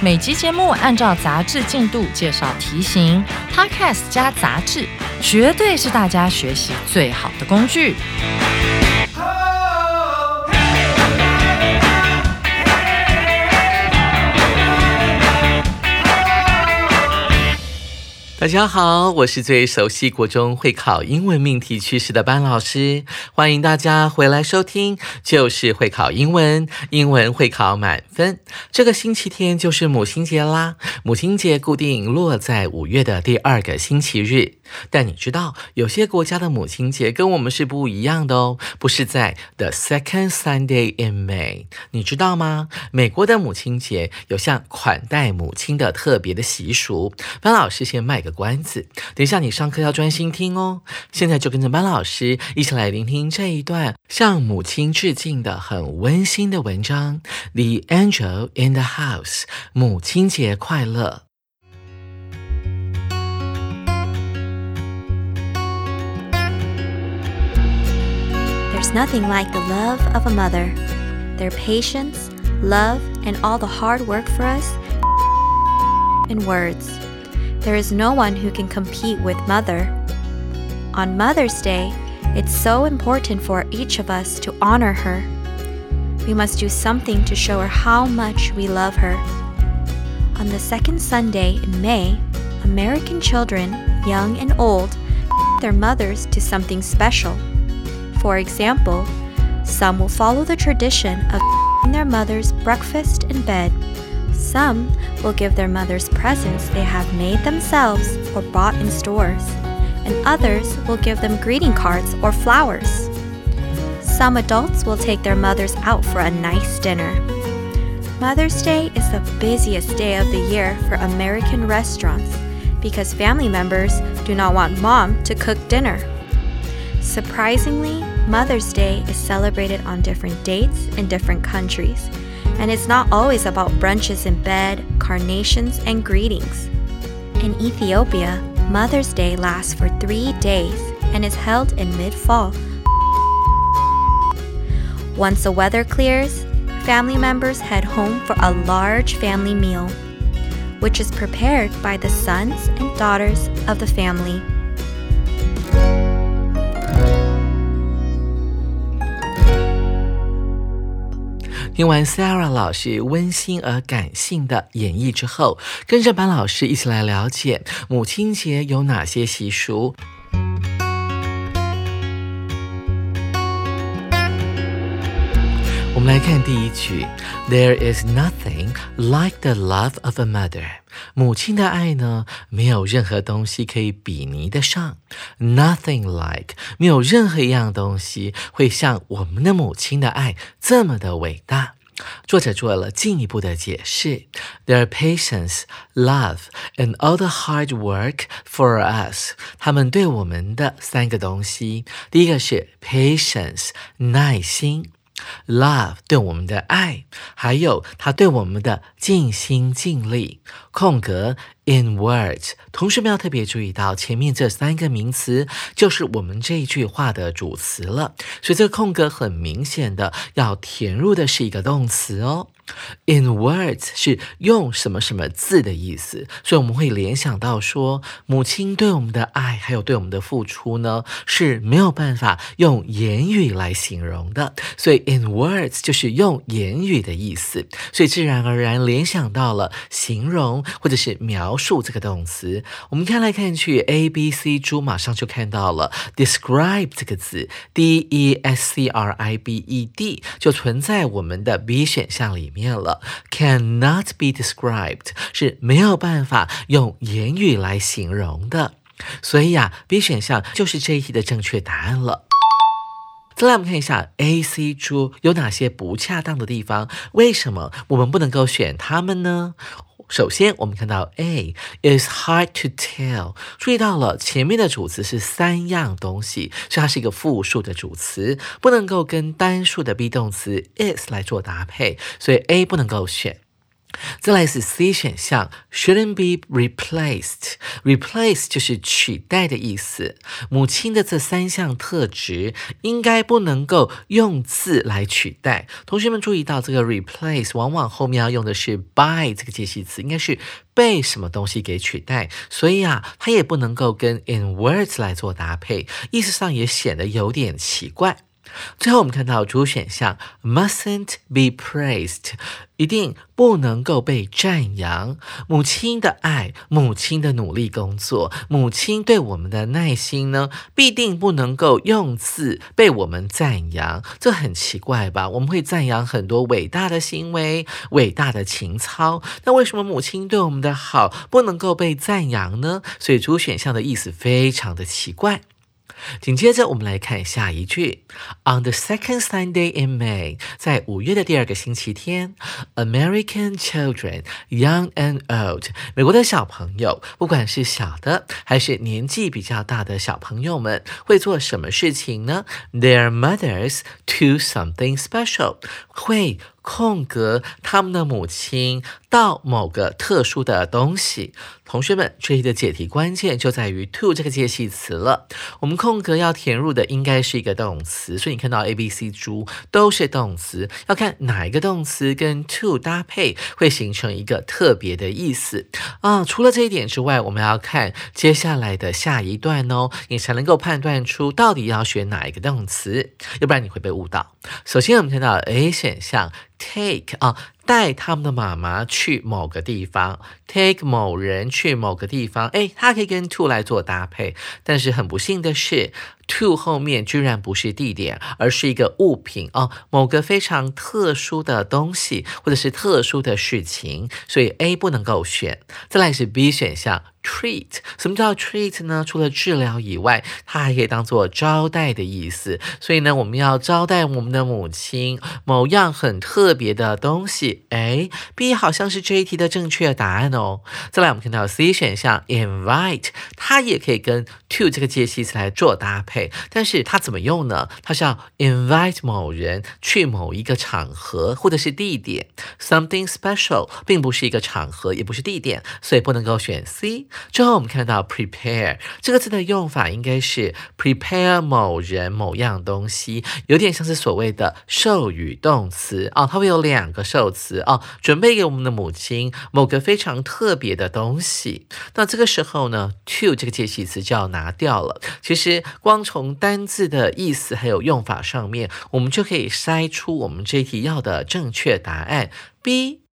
每集节目按照杂志进度介绍题型，Podcast 加杂志，绝对是大家学习最好的工具。大家好，我是最熟悉国中会考英文命题趋势的班老师，欢迎大家回来收听，就是会考英文，英文会考满分。这个星期天就是母亲节啦，母亲节固定落在五月的第二个星期日。但你知道，有些国家的母亲节跟我们是不一样的哦，不是在 the second Sunday in May，你知道吗？美国的母亲节有像款待母亲的特别的习俗。班老师先卖个。关子，等一下你上课要专心听哦。现在就跟着班老师一起来聆听这一段向母亲致敬的很温馨的文章。The Angel in the House，母亲节快乐。There's nothing like the love of a mother. Their patience, love, and all the hard work for us in words. There is no one who can compete with Mother. On Mother's Day, it's so important for each of us to honor her. We must do something to show her how much we love her. On the second Sunday in May, American children, young and old, their mothers to something special. For example, some will follow the tradition of their mothers breakfast in bed some will give their mothers presents they have made themselves or bought in stores, and others will give them greeting cards or flowers. Some adults will take their mothers out for a nice dinner. Mother's Day is the busiest day of the year for American restaurants because family members do not want mom to cook dinner. Surprisingly, Mother's Day is celebrated on different dates in different countries and it's not always about brunches in bed, carnations, and greetings. In Ethiopia, Mother's Day lasts for three days and is held in mid fall. Once the weather clears, family members head home for a large family meal, which is prepared by the sons and daughters of the family. 听完 Sarah 老师温馨而感性的演绎之后，跟着班老师一起来了解母亲节有哪些习俗。我们来看第一句：There is nothing like the love of a mother。母亲的爱呢，没有任何东西可以比拟得上。Nothing like，没有任何一样东西会像我们的母亲的爱这么的伟大。作者做了进一步的解释：Their patience, love, and all the hard work for us。他们对我们的三个东西，第一个是 patience，耐心。Love 对我们的爱，还有他对我们的尽心尽力。空格 in words，同学们要特别注意到前面这三个名词就是我们这一句话的主词了，所以这个空格很明显的要填入的是一个动词哦。In words 是用什么什么字的意思，所以我们会联想到说，母亲对我们的爱还有对我们的付出呢是没有办法用言语来形容的，所以 in words 就是用言语的意思，所以自然而然联想到了形容或者是描描述这个动词。我们看来看去，A、B、C 猪马上就看到了 describe 这个字，D、E、S、C、R、I、B、E、D 就存在我们的 B 选项里。面了，cannot be described 是没有办法用言语来形容的，所以呀，B 选项就是这一题的正确答案了。再来，我们看一下 A、C 猪有哪些不恰当的地方？为什么我们不能够选它们呢？首先，我们看到 A is hard to tell。注意到了，前面的主词是三样东西，所以它是一个复数的主词，不能够跟单数的 be 动词 is 来做搭配，所以 A 不能够选。再来是 C 选项，shouldn't be replaced。replace 就是取代的意思。母亲的这三项特质应该不能够用字来取代。同学们注意到，这个 replace 往往后面要用的是 by 这个介系词，应该是被什么东西给取代。所以啊，它也不能够跟 in words 来做搭配，意思上也显得有点奇怪。最后，我们看到主选项 mustn't be praised，一定不能够被赞扬。母亲的爱，母亲的努力工作，母亲对我们的耐心呢，必定不能够用字被我们赞扬。这很奇怪吧？我们会赞扬很多伟大的行为、伟大的情操，那为什么母亲对我们的好不能够被赞扬呢？所以主选项的意思非常的奇怪。紧接着，我们来看下一句。On the second Sunday in May，在五月的第二个星期天，American children, young and old，美国的小朋友，不管是小的还是年纪比较大的小朋友们，会做什么事情呢？Their mothers to something special，会。空格，他们的母亲到某个特殊的东西。同学们，这里的解题关键就在于 to 这个介系词了。我们空格要填入的应该是一个动词，所以你看到 A、B、C、猪都是动词，要看哪一个动词跟 to 搭配会形成一个特别的意思啊。除了这一点之外，我们要看接下来的下一段哦，你才能够判断出到底要选哪一个动词，要不然你会被误导。首先，我们看到 A 选项。take 啊，带他们的妈妈去某个地方，take 某人去某个地方，哎，它可以跟 to 来做搭配，但是很不幸的是，to 后面居然不是地点，而是一个物品哦，某个非常特殊的东西或者是特殊的事情，所以 A 不能够选。再来是 B 选项。treat 什么叫 treat 呢？除了治疗以外，它还可以当做招待的意思。所以呢，我们要招待我们的母亲某样很特别的东西。哎，B 好像是这一题的正确答案哦。再来，我们看到 C 选项 invite，它也可以跟 to 这个介系词来做搭配。但是它怎么用呢？它是要 invite 某人去某一个场合或者是地点。Something special 并不是一个场合，也不是地点，所以不能够选 C。最后我们看到 prepare 这个字的用法应该是 prepare 某人某样东西，有点像是所谓的授予动词啊，它会有两个受词啊，准备给我们的母亲某个非常特别的东西。那这个时候呢，to 这个介系词就要拿掉了。其实光从单字的意思还有用法上面，我们就可以筛出我们这题要的正确答案 B。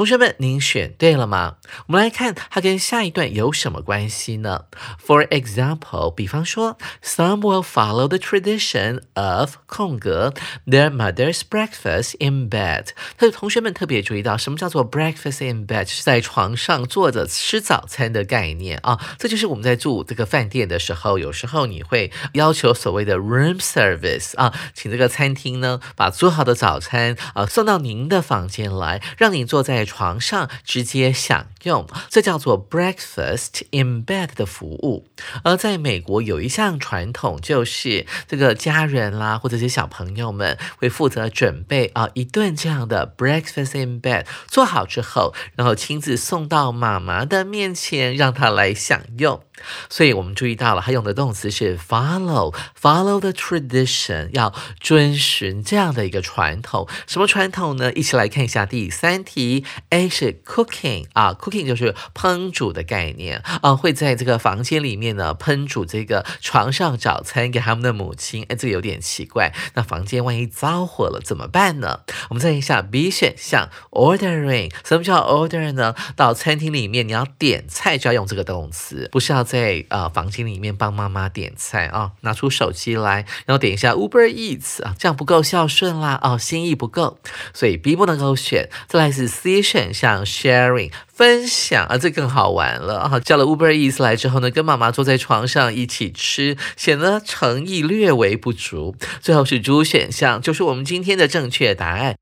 同学们，您选对了吗？我们来看它跟下一段有什么关系呢？For example，比方说，Some will follow the tradition of 空格 their mother's breakfast in bed。他的同学们特别注意到，什么叫做 breakfast in bed？是在床上坐着吃早餐的概念啊。这就是我们在住这个饭店的时候，有时候你会要求所谓的 room service 啊，请这个餐厅呢把做好的早餐啊送到您的房间来，让你坐在。床上直接享用，这叫做 breakfast in bed 的服务。而在美国有一项传统，就是这个家人啦，或者是小朋友们会负责准备啊一顿这样的 breakfast in bed，做好之后，然后亲自送到妈妈的面前，让她来享用。所以我们注意到了，他用的动词是 follow，follow the tradition，要遵循这样的一个传统。什么传统呢？一起来看一下第三题。A 是 cooking 啊，cooking 就是烹煮的概念啊，会在这个房间里面呢烹煮这个床上早餐给他们的母亲。哎，这个有点奇怪。那房间万一着火了怎么办呢？我们再看一下 B 选项 ordering，什么叫 order 呢？到餐厅里面你要点菜就要用这个动词，不是要。在呃房间里面帮妈妈点菜啊，拿出手机来，然后点一下 Uber Eats 啊，这样不够孝顺啦哦，心意不够，所以 B 不能够选。再来是 C 选项 sharing 分享啊，这更好玩了啊，叫了 Uber Eats 来之后呢，跟妈妈坐在床上一起吃，显得诚意略微不足。最后是猪选项，就是我们今天的正确答案。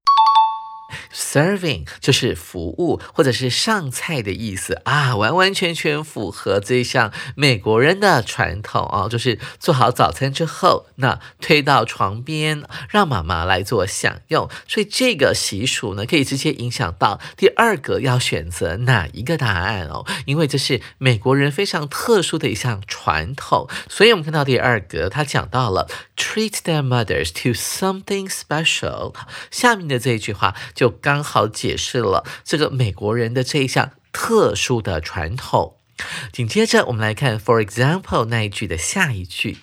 Serving 就是服务或者是上菜的意思啊，完完全全符合这项美国人的传统啊，就是做好早餐之后，那推到床边，让妈妈来做享用。所以这个习俗呢，可以直接影响到第二个要选择哪一个答案哦，因为这是美国人非常特殊的一项传统。所以我们看到第二个，他讲到了 treat their mothers to something special，下面的这一句话就刚好解释了这个美国人的这一项特殊的传统。紧接着，我们来看 for example 那一句的下一句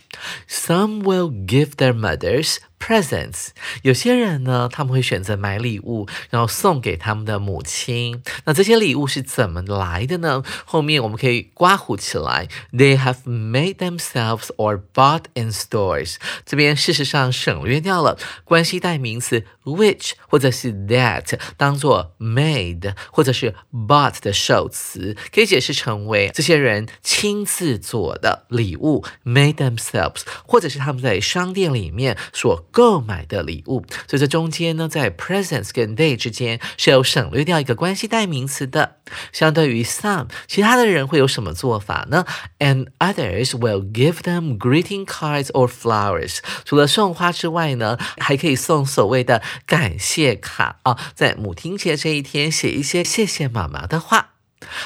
，Some will give their mothers presents。有些人呢，他们会选择买礼物，然后送给他们的母亲。那这些礼物是怎么来的呢？后面我们可以刮胡起来，They have made themselves or bought in stores。这边事实上省略掉了关系代名词 which 或者是 that，当做 made 或者是 bought 的受词，可以解释成为。这些人亲自做的礼物，made themselves，或者是他们在商店里面所购买的礼物。所以这中间呢，在 presents 跟 day 之间是有省略掉一个关系代名词的。相对于 some，其他的人会有什么做法呢？And others will give them greeting cards or flowers。除了送花之外呢，还可以送所谓的感谢卡啊，在母亲节这一天写一些谢谢妈妈的话。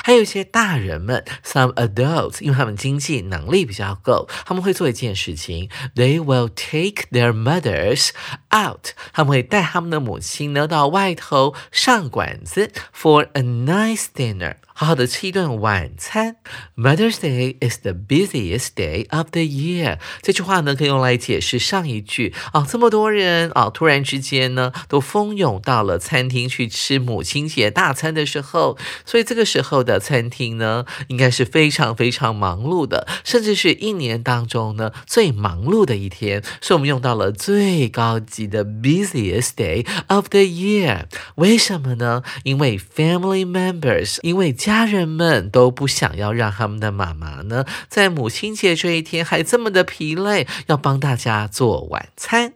还有一些大人们，some adults，因为他们经济能力比较够，他们会做一件事情，they will take their mothers out，他们会带他们的母亲呢到外头上馆子，for a nice dinner。好好的吃一顿晚餐。Mother's Day is the busiest day of the year。这句话呢，可以用来解释上一句啊，这么多人啊，突然之间呢，都蜂拥到了餐厅去吃母亲节大餐的时候，所以这个时候的餐厅呢，应该是非常非常忙碌的，甚至是一年当中呢最忙碌的一天。所以我们用到了最高级的 busiest day of the year。为什么呢？因为 family members，因为家。家人们都不想要让他们的妈妈呢，在母亲节这一天还这么的疲累，要帮大家做晚餐。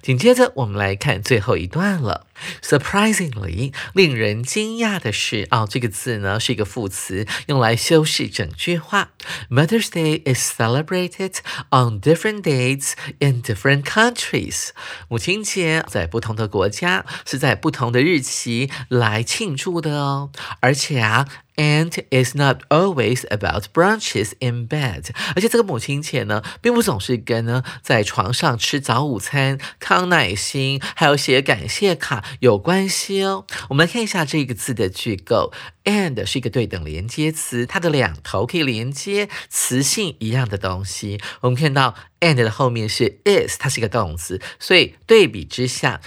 紧接着，我们来看最后一段了。Surprisingly，令人惊讶的是，哦，这个字呢是一个副词，用来修饰整句话。Mother's Day is celebrated on different dates in different countries。母亲节在不同的国家是在不同的日期来庆祝的哦，而且啊。And is not always about brunches in bed，而且这个母亲节呢，并不总是跟呢在床上吃早午餐、康乃馨，还有写感谢卡有关系哦。我们来看一下这个字的句构，and 是一个对等连接词，它的两头可以连接词性一样的东西。我们看到 and 的后面是 is，它是一个动词，所以对比之下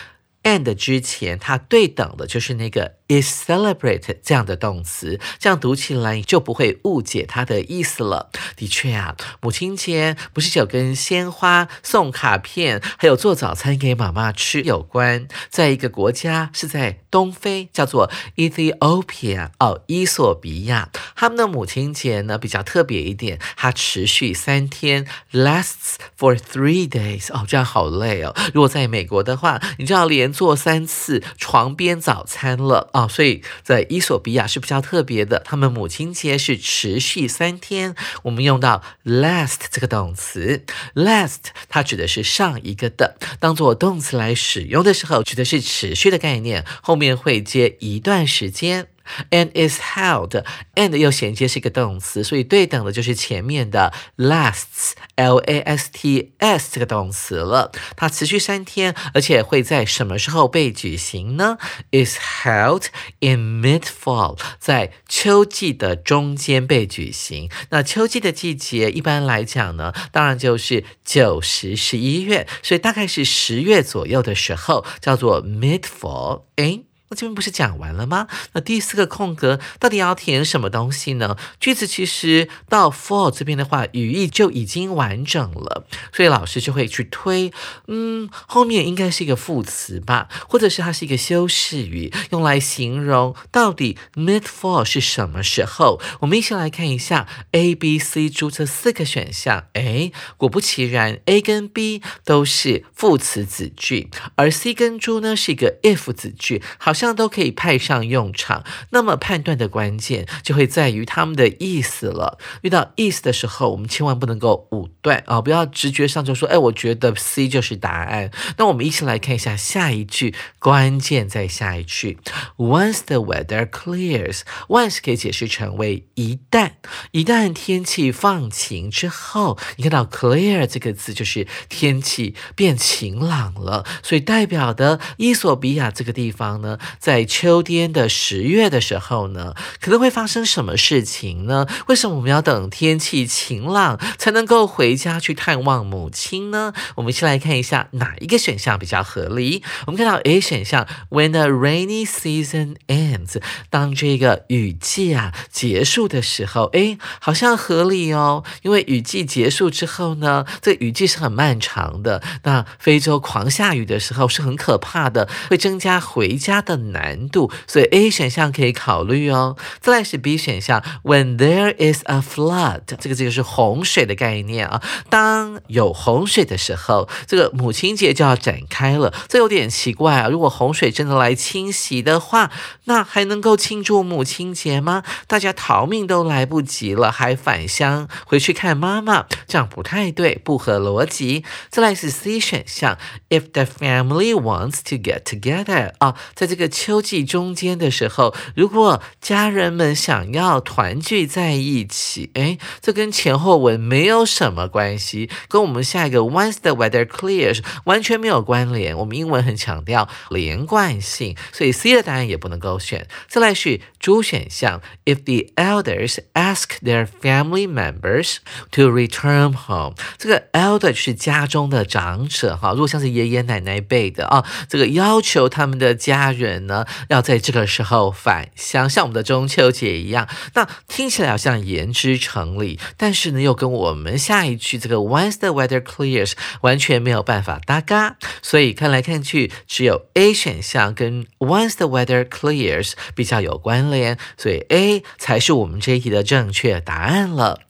，and 之前它对等的就是那个。is celebrate 这样的动词，这样读起来就不会误解它的意思了。的确啊，母亲节不是只有跟鲜花、送卡片，还有做早餐给妈妈吃有关。在一个国家是在东非，叫做 Ethiopia 哦，伊索比亚，他们的母亲节呢比较特别一点，它持续三天，lasts for three days 哦，这样好累哦。如果在美国的话，你知道连做三次床边早餐了啊。所以在伊索比亚是比较特别的，他们母亲节是持续三天。我们用到 last 这个动词，last 它指的是上一个的，当做动词来使用的时候，指的是持续的概念，后面会接一段时间。And is held，and 又衔接是一个动词，所以对等的就是前面的 lasts，l a s t s 这个动词了。它持续三天，而且会在什么时候被举行呢？Is held in mid fall，在秋季的中间被举行。那秋季的季节一般来讲呢，当然就是九十十一月，所以大概是十月左右的时候，叫做 mid fall。诶这边不是讲完了吗？那第四个空格到底要填什么东西呢？句子其实到 for 这边的话，语义就已经完整了，所以老师就会去推，嗯，后面应该是一个副词吧，或者是它是一个修饰语，用来形容到底 mid for 是什么时候。我们一起来看一下 A、B、C 猪这四个选项，哎，果不其然，A 跟 B 都是副词子句，而 C 跟猪呢是一个 if 子句，好像。这样都可以派上用场。那么判断的关键就会在于他们的意思了。遇到意思的时候，我们千万不能够武断啊，不要直觉上就说，哎，我觉得 C 就是答案。那我们一起来看一下下一句，关键在下一句。Once the weather clears，once 可以解释成为一旦，一旦天气放晴之后，你看到 clear 这个字就是天气变晴朗了，所以代表的伊索比亚这个地方呢，在秋天的十月的时候呢，可能会发生什么事情呢？为什么我们要等天气晴朗才能够回家去探望母亲呢？我们先来看一下哪一个选项比较合理。我们看到 A 选项，When the rainy season ends，当这个雨季啊结束的时候，哎，好像合理哦。因为雨季结束之后呢，这雨季是很漫长的。那非洲狂下雨的时候是很可怕的，会增加回家的的难度，所以 A 选项可以考虑哦。再来是 B 选项，When there is a flood，这个这个是洪水的概念啊。当有洪水的时候，这个母亲节就要展开了。这有点奇怪啊！如果洪水真的来侵袭的话，那还能够庆祝母亲节吗？大家逃命都来不及了，还返乡回去看妈妈，这样不太对，不合逻辑。再来是 C 选项，If the family wants to get together，啊，在这个秋季中间的时候，如果家人们想要团聚在一起，哎，这跟前后文没有什么关系，跟我们下一个 Once the weather clears 完全没有关联。我们英文很强调连贯性，所以 C 的答案也不能够选。再来是 D 选项，If the elders ask their family members to return home，这个 elder 是家中的长者哈，如果像是爷爷奶奶辈的啊，这个要求他们的家人人呢，要在这个时候返乡，像我们的中秋节一样，那听起来好像言之成理，但是呢，又跟我们下一句这个 Once the weather clears 完全没有办法搭嘎，所以看来看去，只有 A 选项跟 Once the weather clears 比较有关联，所以 A 才是我们这一题的正确答案了。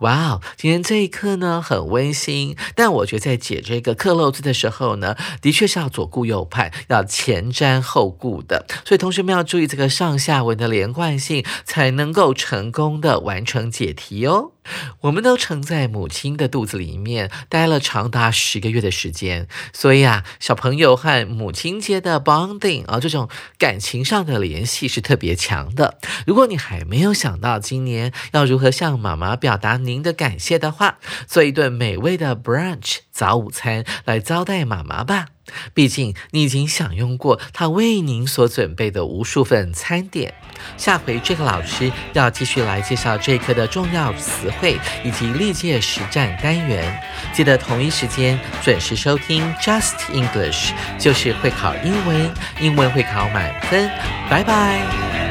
哇哦，今天这一课呢很温馨，但我觉得在解这个克漏字的时候呢，的确是要左顾右盼，要前瞻后顾的，所以同学们要注意这个上下文的连贯性，才能够成功的完成解题哦。我们都曾在母亲的肚子里面待了长达十个月的时间，所以啊，小朋友和母亲节的 bonding 啊，这种感情上的联系是特别强的。如果你还没有想到今年要如何向妈妈表达你您的感谢的话，做一顿美味的 brunch 早午餐来招待妈妈吧。毕竟你已经享用过她为您所准备的无数份餐点。下回这个老师要继续来介绍这一课的重要词汇以及历届实战单元。记得同一时间准时收听 Just English，就是会考英文，英文会考满分。拜拜。